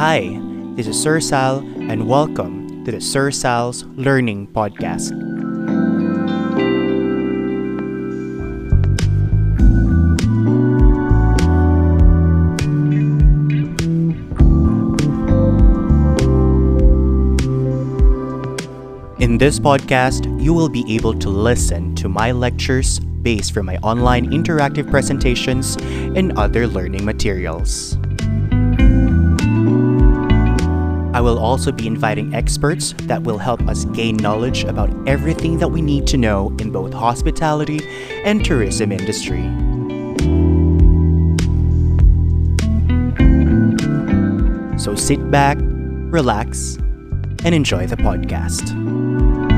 Hi, this is Sir Sal, and welcome to the Sir Sal's Learning Podcast. In this podcast, you will be able to listen to my lectures based from my online interactive presentations and other learning materials. I will also be inviting experts that will help us gain knowledge about everything that we need to know in both hospitality and tourism industry. So sit back, relax, and enjoy the podcast.